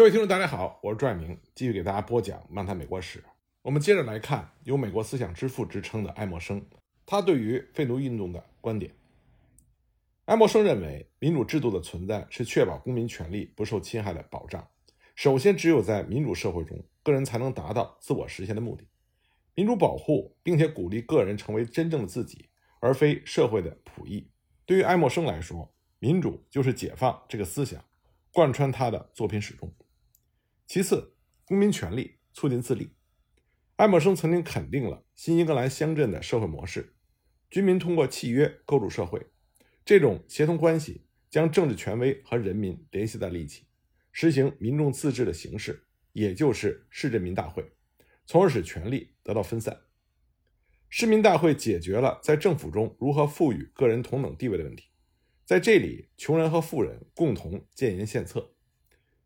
各位听众，大家好，我是朱爱明，继续给大家播讲《漫谈美国史》。我们接着来看有“美国思想之父”之称的爱默生，他对于废奴运动的观点。爱默生认为，民主制度的存在是确保公民权利不受侵害的保障。首先，只有在民主社会中，个人才能达到自我实现的目的。民主保护并且鼓励个人成为真正的自己，而非社会的仆役。对于爱默生来说，民主就是解放这个思想。贯穿他的作品始终。其次，公民权利促进自立。爱默生曾经肯定了新英格兰乡镇的社会模式：居民通过契约构筑社会，这种协同关系将政治权威和人民联系在了一起，实行民众自治的形式，也就是市镇民大会，从而使权力得到分散。市民大会解决了在政府中如何赋予个人同等地位的问题。在这里，穷人和富人共同建言献策，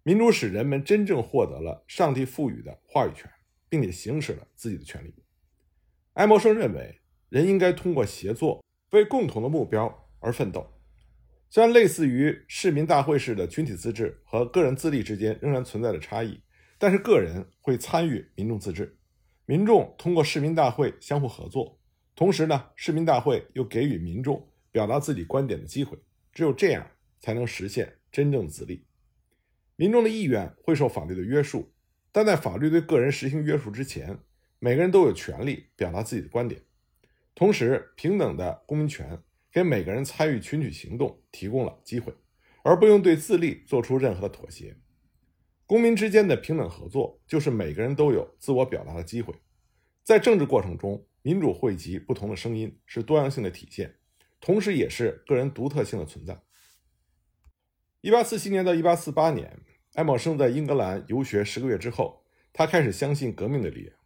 民主使人们真正获得了上帝赋予的话语权，并且行使了自己的权利。爱默生认为，人应该通过协作为共同的目标而奋斗。虽然类似于市民大会式的群体自治和个人自立之间仍然存在着差异，但是个人会参与民众自治，民众通过市民大会相互合作，同时呢，市民大会又给予民众表达自己观点的机会。只有这样，才能实现真正的自立。民众的意愿会受法律的约束，但在法律对个人实行约束之前，每个人都有权利表达自己的观点。同时，平等的公民权给每个人参与群体行动提供了机会，而不用对自立做出任何的妥协。公民之间的平等合作，就是每个人都有自我表达的机会。在政治过程中，民主汇集不同的声音，是多样性的体现。同时，也是个人独特性的存在。一八四七年到一八四八年，爱默生在英格兰游学十个月之后，他开始相信革命的力量。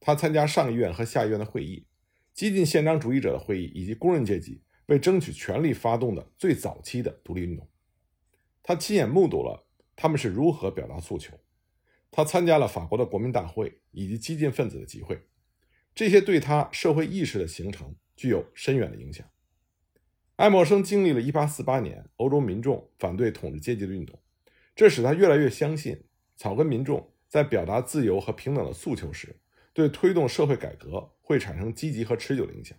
他参加上议院和下议院的会议，激进宪章主义者的会议，以及工人阶级为争取权利发动的最早期的独立运动。他亲眼目睹了他们是如何表达诉求。他参加了法国的国民大会以及激进分子的集会，这些对他社会意识的形成具有深远的影响。爱默生经历了1848年欧洲民众反对统治阶级的运动，这使他越来越相信草根民众在表达自由和平等的诉求时，对推动社会改革会产生积极和持久的影响。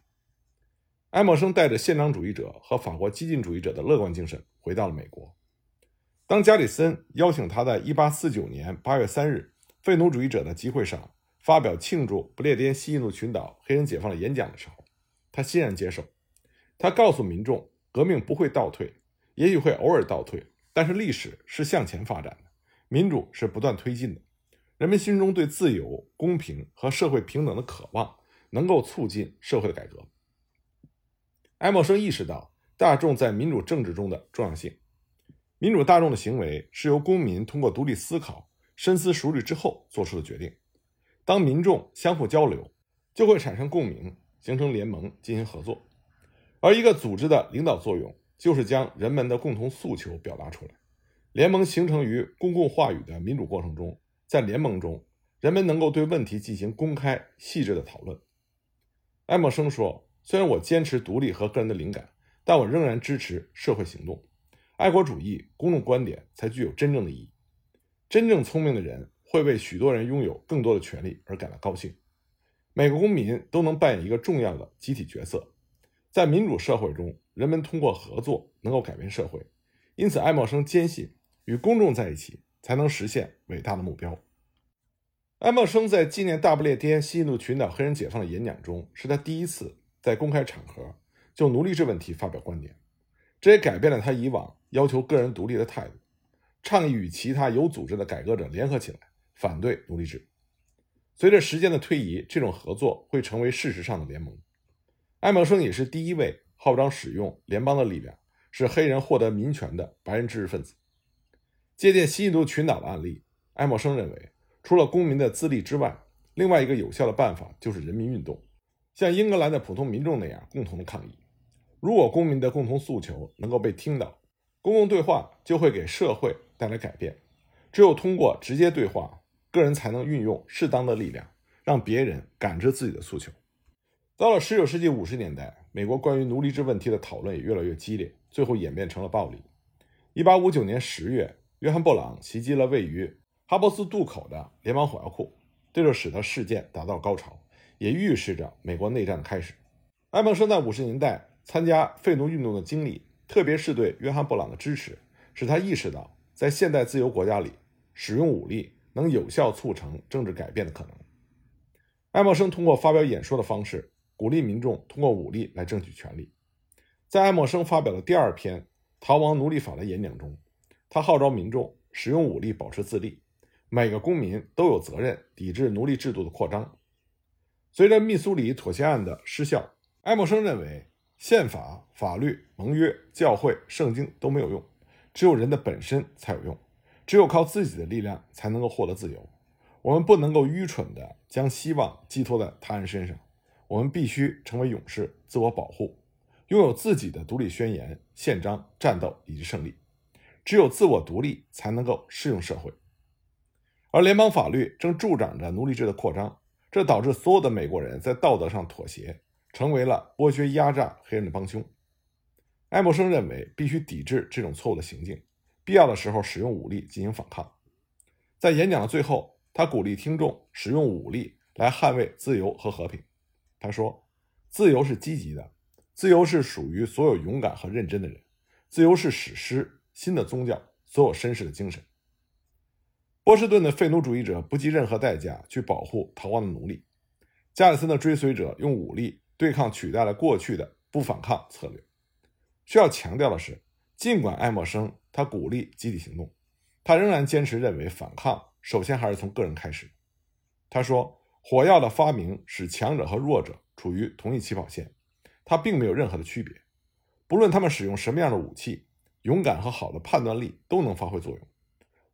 爱默生带着宪章主义者和法国激进主义者的乐观精神回到了美国。当加里森邀请他在1849年8月3日废奴主义者的集会上发表庆祝不列颠西印度群岛黑人解放的演讲的时候，他欣然接受。他告诉民众，革命不会倒退，也许会偶尔倒退，但是历史是向前发展的，民主是不断推进的。人们心中对自由、公平和社会平等的渴望，能够促进社会的改革。爱默生意识到大众在民主政治中的重要性。民主大众的行为是由公民通过独立思考、深思熟虑之后做出的决定。当民众相互交流，就会产生共鸣，形成联盟，进行合作。而一个组织的领导作用，就是将人们的共同诉求表达出来。联盟形成于公共话语的民主过程中，在联盟中，人们能够对问题进行公开、细致的讨论。爱默生说：“虽然我坚持独立和个人的灵感，但我仍然支持社会行动。爱国主义、公众观点才具有真正的意义。真正聪明的人会为许多人拥有更多的权利而感到高兴。每个公民都能扮演一个重要的集体角色。”在民主社会中，人们通过合作能够改变社会，因此爱默生坚信，与公众在一起才能实现伟大的目标。爱默生在纪念大不列颠西印度群岛黑人解放的演讲中，是他第一次在公开场合就奴隶制问题发表观点，这也改变了他以往要求个人独立的态度，倡议与其他有组织的改革者联合起来反对奴隶制。随着时间的推移，这种合作会成为事实上的联盟。爱默生也是第一位号召使用联邦的力量使黑人获得民权的白人知识分子。借鉴西印度群岛的案例，爱默生认为，除了公民的自立之外，另外一个有效的办法就是人民运动，像英格兰的普通民众那样共同的抗议。如果公民的共同诉求能够被听到，公共对话就会给社会带来改变。只有通过直接对话，个人才能运用适当的力量，让别人感知自己的诉求。到了19世纪50年代，美国关于奴隶制问题的讨论也越来越激烈，最后演变成了暴力。1859年10月，约翰·布朗袭击了位于哈珀斯渡口的联邦火药库，这就使得事件达到高潮，也预示着美国内战的开始。爱默生在五十年代参加废奴运动的经历，特别是对约翰·布朗的支持，使他意识到在现代自由国家里，使用武力能有效促成政治改变的可能。爱默生通过发表演说的方式，鼓励民众通过武力来争取权利。在爱默生发表的第二篇《逃亡奴隶法》的演讲中，他号召民众使用武力保持自立，每个公民都有责任抵制奴隶制度的扩张。随着密苏里妥协案的失效，爱默生认为宪法、法律、盟约、教会、圣经都没有用，只有人的本身才有用，只有靠自己的力量才能够获得自由。我们不能够愚蠢地将希望寄托在他人身上，我们必须成为勇士，自我保护，拥有自己的独立宣言、宪章、战斗以及胜利。只有自我独立，才能够适用社会。而联邦法律正助长着奴隶制的扩张，这导致所有的美国人在道德上妥协，成为了剥削压榨黑人的帮凶。爱默生认为必须抵制这种错误的行径，必要的时候使用武力进行反抗。在演讲的最后。他鼓励听众使用武力来捍卫自由和和平。他说：“自由是积极的，自由是属于所有勇敢和认真的人，自由是史诗、新的宗教、所有绅士的精神。”波士顿的废奴主义者不计任何代价去保护逃亡的奴隶。加里森的追随者用武力对抗取代了过去的不反抗策略。需要强调的是，尽管爱默生他鼓励集体行动，他仍然坚持认为反抗。首先还是从个人开始。他说：“火药的发明使强者和弱者处于同一起跑线，它并没有任何的区别。不论他们使用什么样的武器，勇敢和好的判断力都能发挥作用。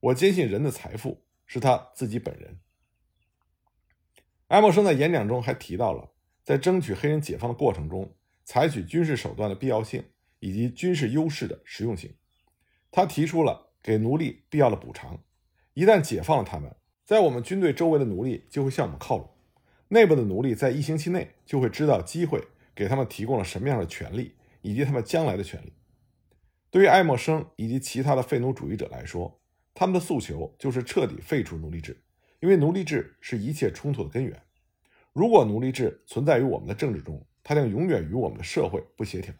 我坚信人的财富是他自己本人。”爱默生在演讲中还提到了在争取黑人解放的过程中采取军事手段的必要性以及军事优势的实用性。他提出了给奴隶必要的补偿。一旦解放了他们，在我们军队周围的奴隶就会向我们靠拢。内部的奴隶在一星期内就会知道机会给他们提供了什么样的权利，以及他们将来的权利。对于爱默生以及其他的废奴主义者来说，他们的诉求就是彻底废除奴隶制，因为奴隶制是一切冲突的根源。如果奴隶制存在于我们的政治中，它将永远与我们的社会不协调。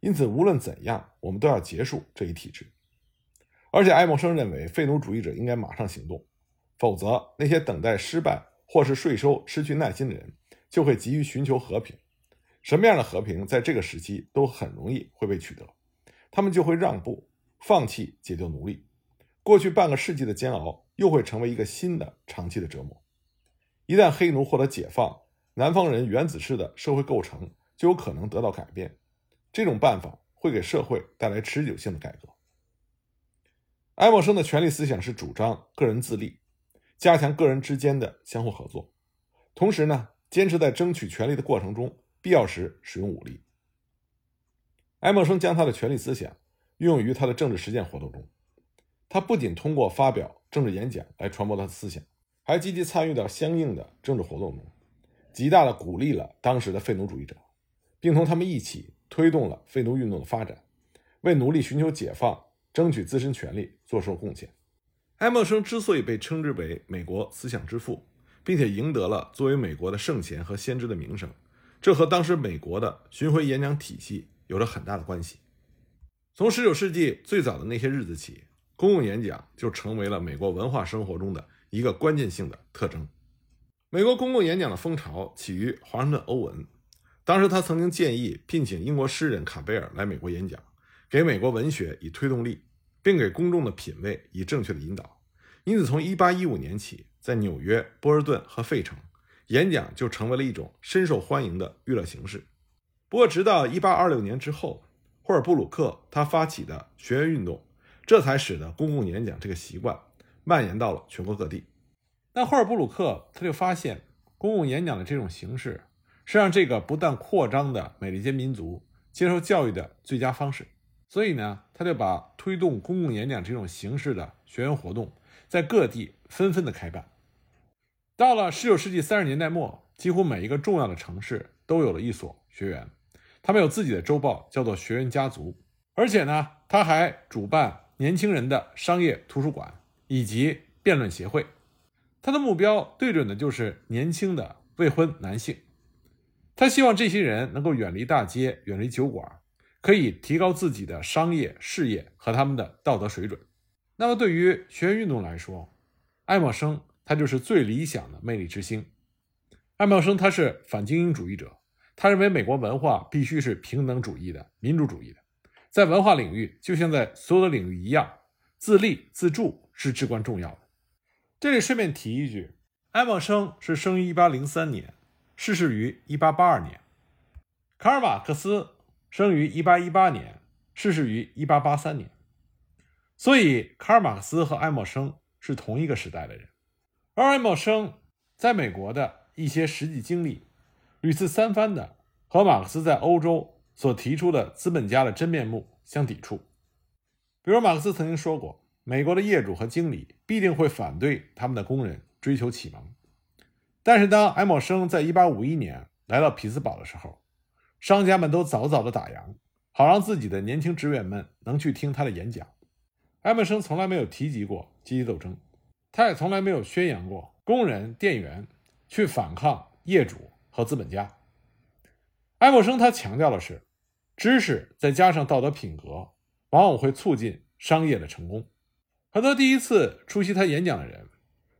因此，无论怎样，我们都要结束这一体制。而且，爱默生认为废奴主义者应该马上行动，否则那些等待失败或是税收失去耐心的人就会急于寻求和平。什么样的和平在这个时期都很容易会被取得，他们就会让步，放弃解救奴隶。过去半个世纪的煎熬又会成为一个新的长期的折磨。一旦黑奴获得解放，南方人原子式的社会构成就有可能得到改变。这种办法会给社会带来持久性的改革。爱默生的权力思想是主张个人自立，加强个人之间的相互合作，同时呢，坚持在争取权利的过程中，必要时使用武力。爱默生将他的权力思想运用于他的政治实践活动中，他不仅通过发表政治演讲来传播他的思想，还积极参与到相应的政治活动中，极大的鼓励了当时的废奴主义者，并同他们一起推动了废奴运动的发展，为奴隶寻求解放。争取自身权利做出了贡献。爱默生之所以被称之为美国思想之父，并且赢得了作为美国的圣贤和先知的名声，这和当时美国的巡回演讲体系有着很大的关系。从19世纪最早的那些日子起，公共演讲就成为了美国文化生活中的一个关键性的特征。美国公共演讲的风潮起于华盛顿·欧文，当时他曾经建议聘请英国诗人卡贝尔来美国演讲。给美国文学以推动力，并给公众的品味以正确的引导。因此，从1815年起，在纽约、波士顿和费城，演讲就成为了一种深受欢迎的娱乐形式。不过，直到1826年之后，霍尔布鲁克他发起的学员运动，这才使得公共演讲这个习惯蔓延到了全国各地。那霍尔布鲁克他就发现，公共演讲的这种形式是让这个不断扩张的美利坚民族接受教育的最佳方式。所以呢，他就把推动公共演讲这种形式的学员活动在各地纷纷的开办。到了19世纪30年代末，几乎每一个重要的城市都有了一所学员，他们有自己的周报，叫做《学员家族》。而且呢，他还主办年轻人的商业图书馆，以及辩论协会，他的目标对准的就是年轻的未婚男性。他希望这些人能够远离大街，远离酒馆，可以提高自己的商业事业和他们的道德水准。那么，对于学院运动来说，爱默生他就是最理想的魅力之星。爱默生他是反精英主义者，他认为美国文化必须是平等主义的、民主主义的，在文化领域就像在所有的领域一样，自立自助是至关重要的。这里顺便提一句，爱默生是生于1803年。逝世于1882年，卡尔马克思生于1818年，逝世于1883年。所以，卡尔马克思和爱默生是同一个时代的人。而爱默生在美国的一些实际经历，屡次三番的和马克思在欧洲所提出的资本家的真面目相抵触。比如，马克思曾经说过，美国的业主和经理必定会反对他们的工人追求启蒙。但是，当爱默生在1851年来到匹兹堡的时候，商家们都早早的打烊，好让自己的年轻职员们能去听他的演讲。爱默生从来没有提及过阶级斗争，他也从来没有宣扬过工人、店员去反抗业主和资本家。爱默生他强调的是，知识再加上道德品格，往往会促进商业的成功。很多第一次出席他演讲的人。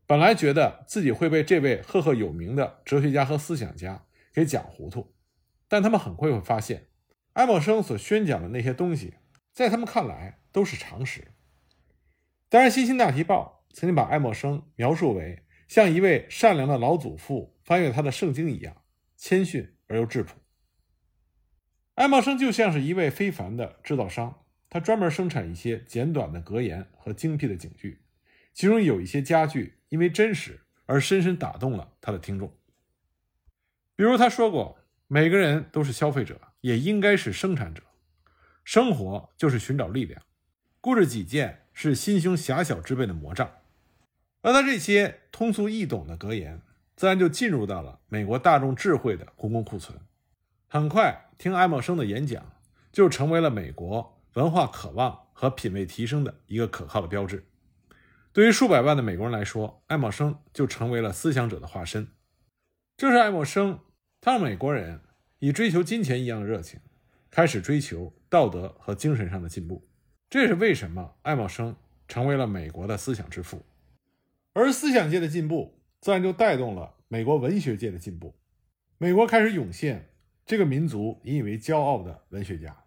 本来觉得自己会被这位赫赫有名的哲学家和思想家给讲糊涂，但他们很快会发现，爱默生所宣讲的那些东西，在他们看来都是常识。当然，《新兴大提报》曾经把爱默生描述为像一位善良的老祖父翻阅他的圣经一样谦逊而又质朴。爱默生就像是一位非凡的制造商，他专门生产一些简短的格言和精辟的警句，其中有一些家具。因为真实而深深打动了他的听众。比如他说过：“每个人都是消费者，也应该是生产者。生活就是寻找力量，固执己见是心胸狭小之辈的魔障。”而他这些通俗易懂的格言，自然就进入到了美国大众智慧的公共库存。很快，听爱默生的演讲就成为了美国文化渴望和品味提升的一个可靠的标志。对于数百万的美国人来说，爱默生就成为了思想者的化身。正是爱默生，他让美国人以追求金钱一样的热情，开始追求道德和精神上的进步。这也是为什么爱默生成为了美国的思想之父。而思想界的进步，自然就带动了美国文学界的进步。美国开始涌现这个民族引以为骄傲的文学家，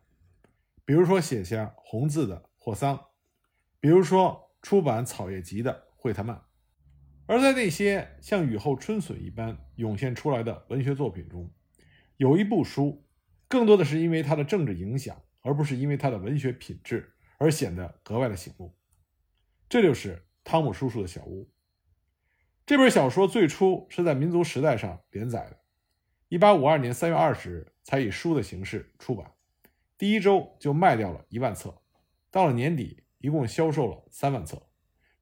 比如说写下《红字》的霍桑，比如说。出版《草叶集》的惠特曼，而在那些像雨后春笋一般涌现出来的文学作品中，有一部书，更多的是因为它的政治影响，而不是因为它的文学品质而显得格外的醒目。这就是汤姆叔叔的小屋。这本小说最初是在《民族时代》上连载的，1852年3月20日才以书的形式出版，第一周就卖掉了一万册，到了年底。一共销售了三万册，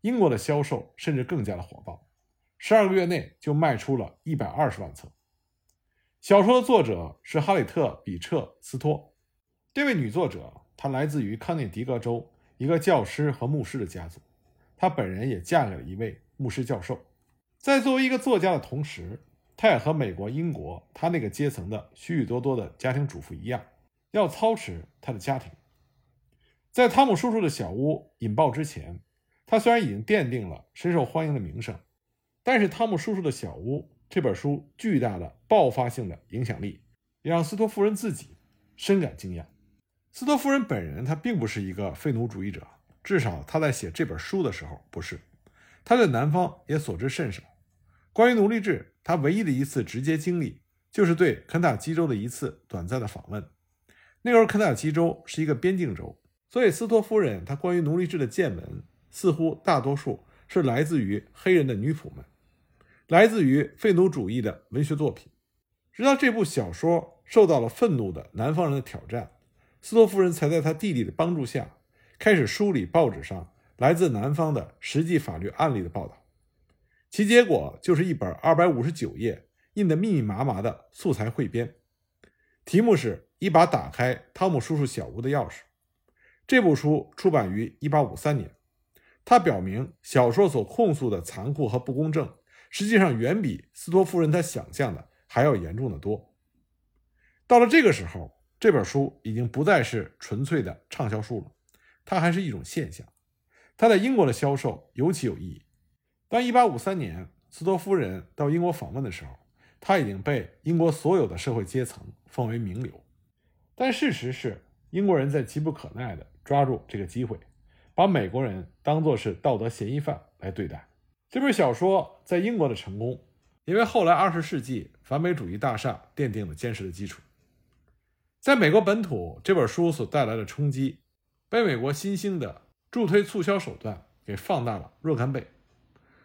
英国的销售甚至更加的火爆，十二个月内就卖出了一百二十万册。小说的作者是哈里特·比彻斯托，这位女作者她来自于康涅狄格州一个教师和牧师的家族，她本人也嫁给了一位牧师教授。在作为一个作家的同时，她也和美国、英国她那个阶层的许许多多的家庭主妇一样，要操持她的家庭。在汤姆叔叔的小屋引爆之前，他虽然已经奠定了深受欢迎的名声，但是《汤姆叔叔的小屋》这本书巨大的爆发性的影响力，也让斯托夫人自己深感惊讶。斯托夫人本人，她并不是一个废奴主义者，至少她在写这本书的时候不是。她对南方也所知甚少。关于奴隶制，她唯一的一次直接经历，就是对肯塔基州的一次短暂的访问。那时候，肯塔基州是一个边境州。所以，斯托夫人她关于奴隶制的见闻，似乎大多数是来自于黑人的女仆们，来自于废奴主义的文学作品。直到这部小说受到了愤怒的南方人的挑战，斯托夫人才在他弟弟的帮助下，开始梳理报纸上来自南方的实际法律案例的报道。其结果就是一本二百五十九页、印得密密麻麻的素材汇编，题目是一把打开汤姆叔叔小屋的钥匙。这部书出版于1853年，它表明小说所控诉的残酷和不公正，实际上远比斯托夫人他想象的还要严重的多。到了这个时候，这本书已经不再是纯粹的畅销书了，它还是一种现象。它在英国的销售尤其有意义。当1853年斯托夫人到英国访问的时候，他已经被英国所有的社会阶层奉为名流。但事实是，英国人在急不可耐地抓住这个机会。把美国人当作是道德嫌疑犯来对待。这本小说在英国的成功，也为后来二十世纪反美主义大厦奠定了坚实的基础。在美国本土，这本书所带来的冲击，被美国新兴的助推促销手段给放大了若干倍。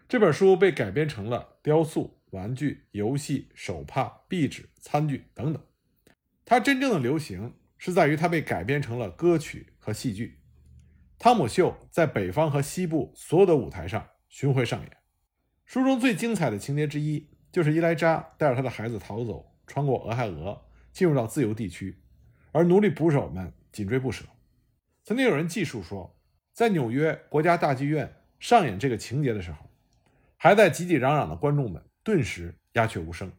这本书被改编成了雕塑、玩具、游戏、手帕、壁纸、餐具等等。它真正的流行是在于它被改编成了歌曲和戏剧。汤姆秀在北方和西部所有的舞台上巡回上演。书中最精彩的情节之一，就是伊莱扎带着他的孩子逃走，穿过俄亥俄，进入到自由地区，而奴隶捕手们紧追不舍。曾经有人记述说，在纽约国家大剧院上演这个情节的时候，还在挤挤嚷嚷的观众们顿时鸦雀无声。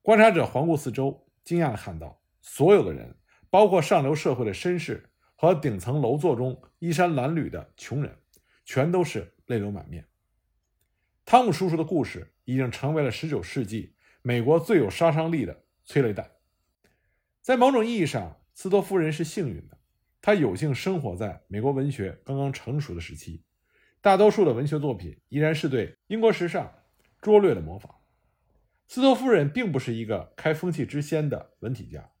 观察者环顾四周，惊讶地看到，所有的人，包括上流社会的绅士。和顶层楼座中衣衫褴褛的穷人，全都是泪流满面。汤姆叔叔的故事已经成为了19世纪美国最有杀伤力的催泪弹。在某种意义上，斯托夫人是幸运的，她有幸生活在美国文学刚刚成熟的时期，大多数的文学作品依然是对英国时尚拙劣的模仿。斯托夫人并不是一个开风气之先的文体家，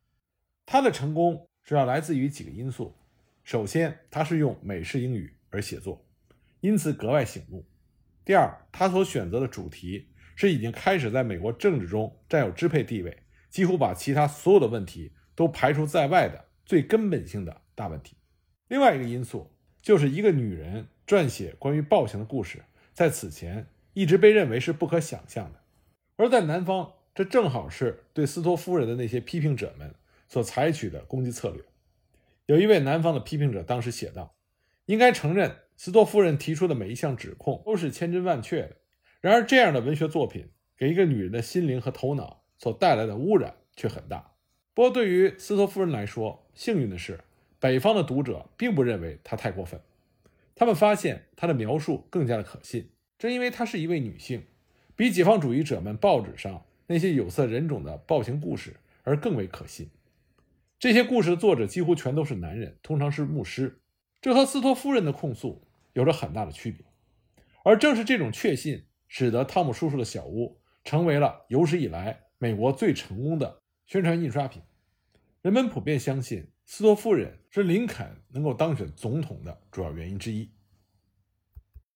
她的成功主要来自于几个因素。首先，他是用美式英语而写作，因此格外醒目。第二，他所选择的主题是已经开始在美国政治中占有支配地位，几乎把其他所有的问题都排除在外的最根本性的大问题。另外一个因素就是一个女人撰写关于暴行的故事，在此前一直被认为是不可想象的，而在南方，这正好是对斯托夫人的那些批评者们所采取的攻击策略。有一位南方的批评者当时写道：“应该承认，斯托夫人提出的每一项指控都是千真万确的。然而，这样的文学作品给一个女人的心灵和头脑所带来的污染却很大。不过，对于斯托夫人来说，幸运的是，北方的读者并不认为她太过分。他们发现她的描述更加的可信，正因为她是一位女性，比解放主义者们报纸上那些有色人种的暴行故事而更为可信。”这些故事的作者几乎全都是男人，通常是牧师，这和斯托夫人的控诉有着很大的区别。而正是这种确信，使得汤姆叔叔的小屋成为了有史以来美国最成功的宣传印刷品。人们普遍相信斯托夫人是林肯能够当选总统的主要原因之一。